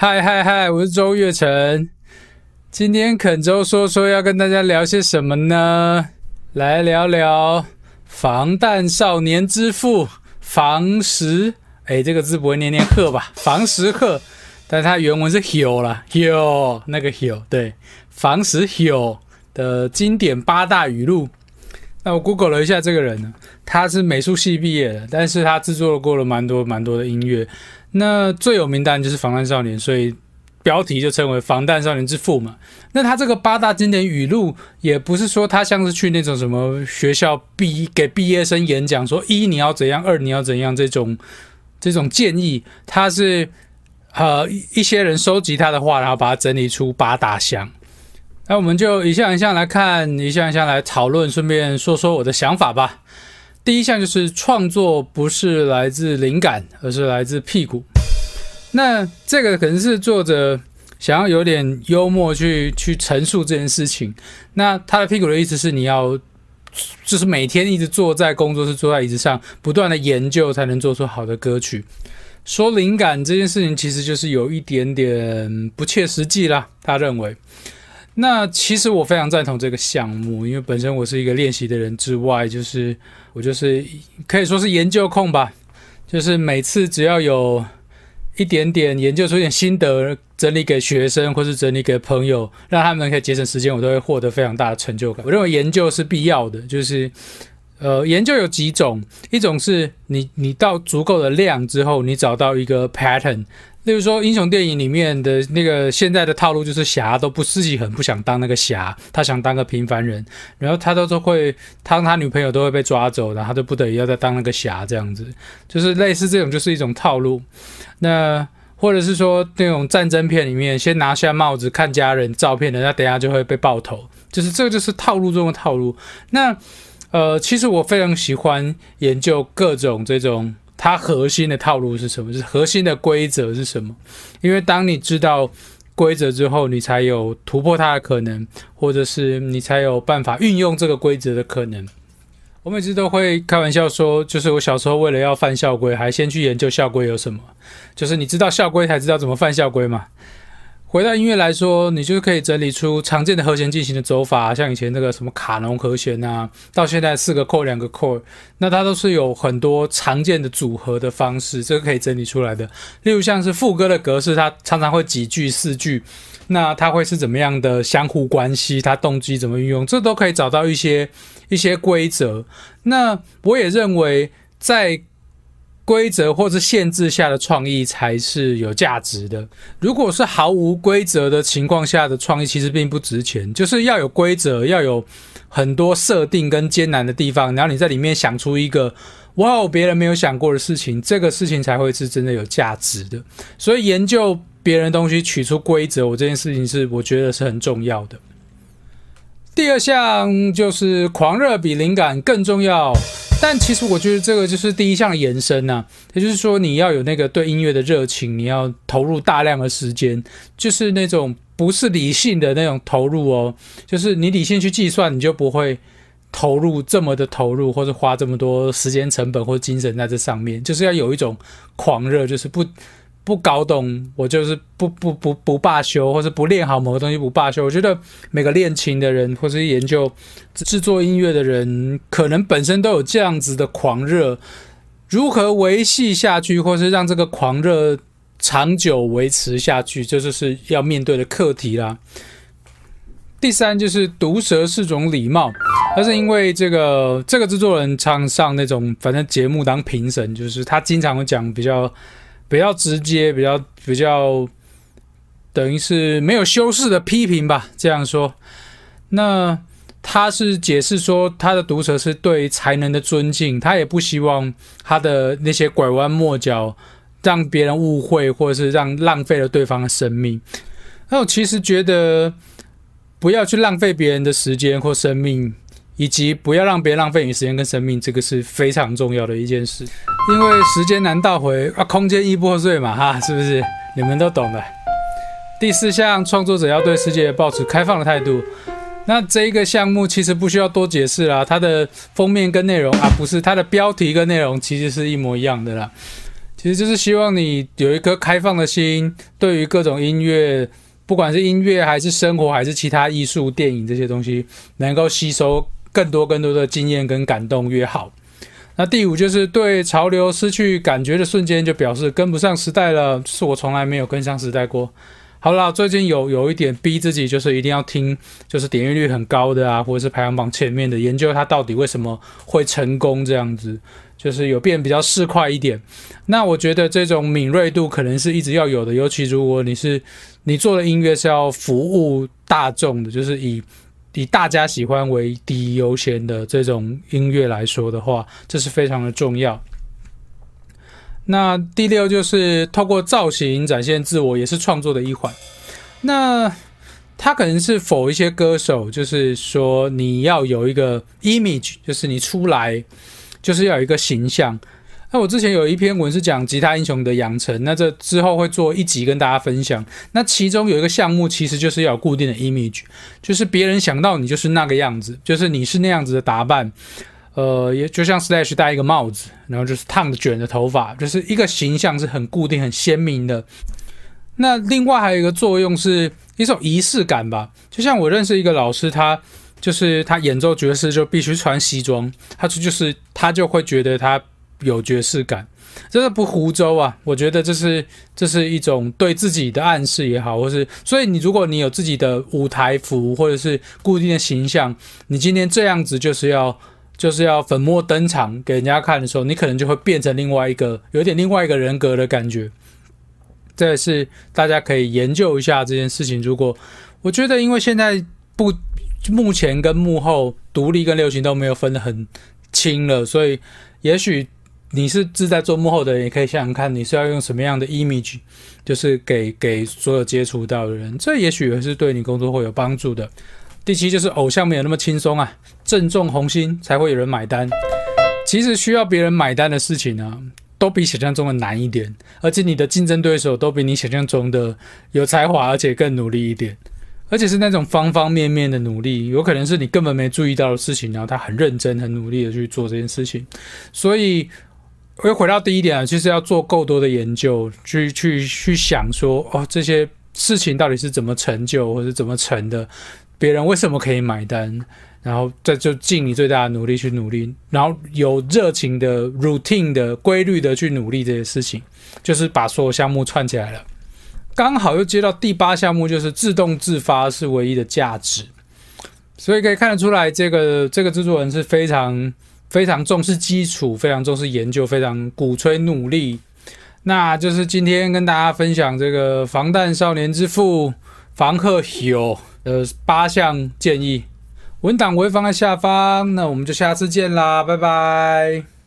嗨嗨嗨，我是周月成。今天肯周说说要跟大家聊些什么呢？来聊聊防弹少年之父房石。哎，这个字不会念念鹤吧？房石鹤，但它原文是 hill 啦，hill 那个 hill 对，房石 hill 的经典八大语录。那我 Google 了一下这个人呢，他是美术系毕业的，但是他制作过了蛮多蛮多的音乐。那最有名当然就是《防弹少年》，所以标题就称为《防弹少年之父》嘛。那他这个八大经典语录，也不是说他像是去那种什么学校毕给毕业生演讲，说一你要怎样，二你要怎样这种这种建议，他是呃一些人收集他的话，然后把它整理出八大项。那我们就一项一项来看，一项一项来讨论，顺便说说我的想法吧。第一项就是创作不是来自灵感，而是来自屁股。那这个可能是作者想要有点幽默去去陈述这件事情。那他的屁股的意思是你要就是每天一直坐在工作室，坐在椅子上，不断的研究，才能做出好的歌曲。说灵感这件事情，其实就是有一点点不切实际啦。他认为。那其实我非常赞同这个项目，因为本身我是一个练习的人之外，就是我就是可以说是研究控吧。就是每次只要有一点点研究出一点心得，整理给学生或是整理给朋友，让他们可以节省时间，我都会获得非常大的成就感。我认为研究是必要的，就是呃，研究有几种，一种是你你到足够的量之后，你找到一个 pattern。例如说，英雄电影里面的那个现在的套路就是侠都不自己很不想当那个侠，他想当个平凡人，然后他都是会，他他女朋友都会被抓走，然后他就不得已要再当那个侠这样子，就是类似这种就是一种套路。那或者是说那种战争片里面，先拿下帽子看家人照片的，那等下就会被爆头，就是这个就是套路中的套路。那呃，其实我非常喜欢研究各种这种。它核心的套路是什么？是核心的规则是什么？因为当你知道规则之后，你才有突破它的可能，或者是你才有办法运用这个规则的可能。我每次都会开玩笑说，就是我小时候为了要犯校规，还先去研究校规有什么，就是你知道校规才知道怎么犯校规嘛。回到音乐来说，你就可以整理出常见的和弦进行的走法，像以前那个什么卡农和弦啊，到现在四个 c o r 两个 c o r 那它都是有很多常见的组合的方式，这个可以整理出来的。例如像是副歌的格式，它常常会几句四句，那它会是怎么样的相互关系？它动机怎么运用？这都可以找到一些一些规则。那我也认为在。规则或者限制下的创意才是有价值的。如果是毫无规则的情况下的创意，其实并不值钱。就是要有规则，要有很多设定跟艰难的地方，然后你在里面想出一个哇，别人没有想过的事情，这个事情才会是真的有价值的。所以研究别人东西，取出规则，我这件事情是我觉得是很重要的。第二项就是狂热比灵感更重要。但其实我觉得这个就是第一项延伸呐，也就是说你要有那个对音乐的热情，你要投入大量的时间，就是那种不是理性的那种投入哦，就是你理性去计算，你就不会投入这么的投入，或者花这么多时间成本或精神在这上面，就是要有一种狂热，就是不。不搞懂，我就是不不不不罢休，或者不练好某个东西不罢休。我觉得每个练琴的人，或是研究制作音乐的人，可能本身都有这样子的狂热。如何维系下去，或是让这个狂热长久维持下去，这就是要面对的课题啦。第三就是毒舌是种礼貌，那是因为这个这个制作人常上那种反正节目当评审，就是他经常会讲比较。比较直接，比较比较，等于是没有修饰的批评吧。这样说，那他是解释说，他的毒舌是对才能的尊敬，他也不希望他的那些拐弯抹角让别人误会，或者是让浪费了对方的生命。那我其实觉得，不要去浪费别人的时间或生命。以及不要让别人浪费你时间跟生命，这个是非常重要的一件事。因为时间难倒回啊，空间易破碎嘛，哈，是不是？你们都懂的。第四项，创作者要对世界保持开放的态度。那这一个项目其实不需要多解释啦，它的封面跟内容啊，不是它的标题跟内容其实是一模一样的啦。其实就是希望你有一颗开放的心，对于各种音乐，不管是音乐还是生活还是其他艺术、电影这些东西，能够吸收更多更多的经验跟感动越好。那第五就是对潮流失去感觉的瞬间，就表示跟不上时代了。是我从来没有跟上时代过。好了，最近有有一点逼自己，就是一定要听，就是点阅率很高的啊，或者是排行榜前面的，研究它到底为什么会成功这样子，就是有变比较市侩一点。那我觉得这种敏锐度可能是一直要有的，尤其如果你是你做的音乐是要服务大众的，就是以。以大家喜欢为第一优先的这种音乐来说的话，这是非常的重要。那第六就是透过造型展现自我，也是创作的一环。那他可能是否一些歌手，就是说你要有一个 image，就是你出来就是要有一个形象。那我之前有一篇文是讲吉他英雄的养成，那这之后会做一集跟大家分享。那其中有一个项目，其实就是要有固定的 image，就是别人想到你就是那个样子，就是你是那样子的打扮，呃，也就像 Slash 戴一个帽子，然后就是烫的卷的头发，就是一个形象是很固定、很鲜明的。那另外还有一个作用是一种仪式感吧，就像我认识一个老师，他就是他演奏爵士就必须穿西装，他就就是他就会觉得他。有爵士感，真的不湖州啊！我觉得这是这是一种对自己的暗示也好，或是所以你如果你有自己的舞台服或者是固定的形象，你今天这样子就是要就是要粉墨登场给人家看的时候，你可能就会变成另外一个有点另外一个人格的感觉。这是大家可以研究一下这件事情。如果我觉得，因为现在不目前跟幕后独立跟流行都没有分得很清了，所以也许。你是自在做幕后的人，也可以想想看，你是要用什么样的 image，就是给给所有接触到的人，这也许也是对你工作会有帮助的。第七就是偶像没有那么轻松啊，正中红心才会有人买单。其实需要别人买单的事情呢，都比想象中的难一点，而且你的竞争对手都比你想象中的有才华，而且更努力一点，而且是那种方方面面的努力，有可能是你根本没注意到的事情，然后他很认真、很努力的去做这件事情，所以。我又回到第一点啊，就是要做够多的研究，去去去想说，哦，这些事情到底是怎么成就，或者怎么成的？别人为什么可以买单？然后再就尽你最大的努力去努力，然后有热情的、routine 的、规律的去努力这些事情，就是把所有项目串起来了。刚好又接到第八项目，就是自动自发是唯一的价值，所以可以看得出来，这个这个制作人是非常。非常重视基础，非常重视研究，非常鼓吹努力。那就是今天跟大家分享这个防弹少年之父房鹤友的八项建议，文档我放在下方。那我们就下次见啦，拜拜。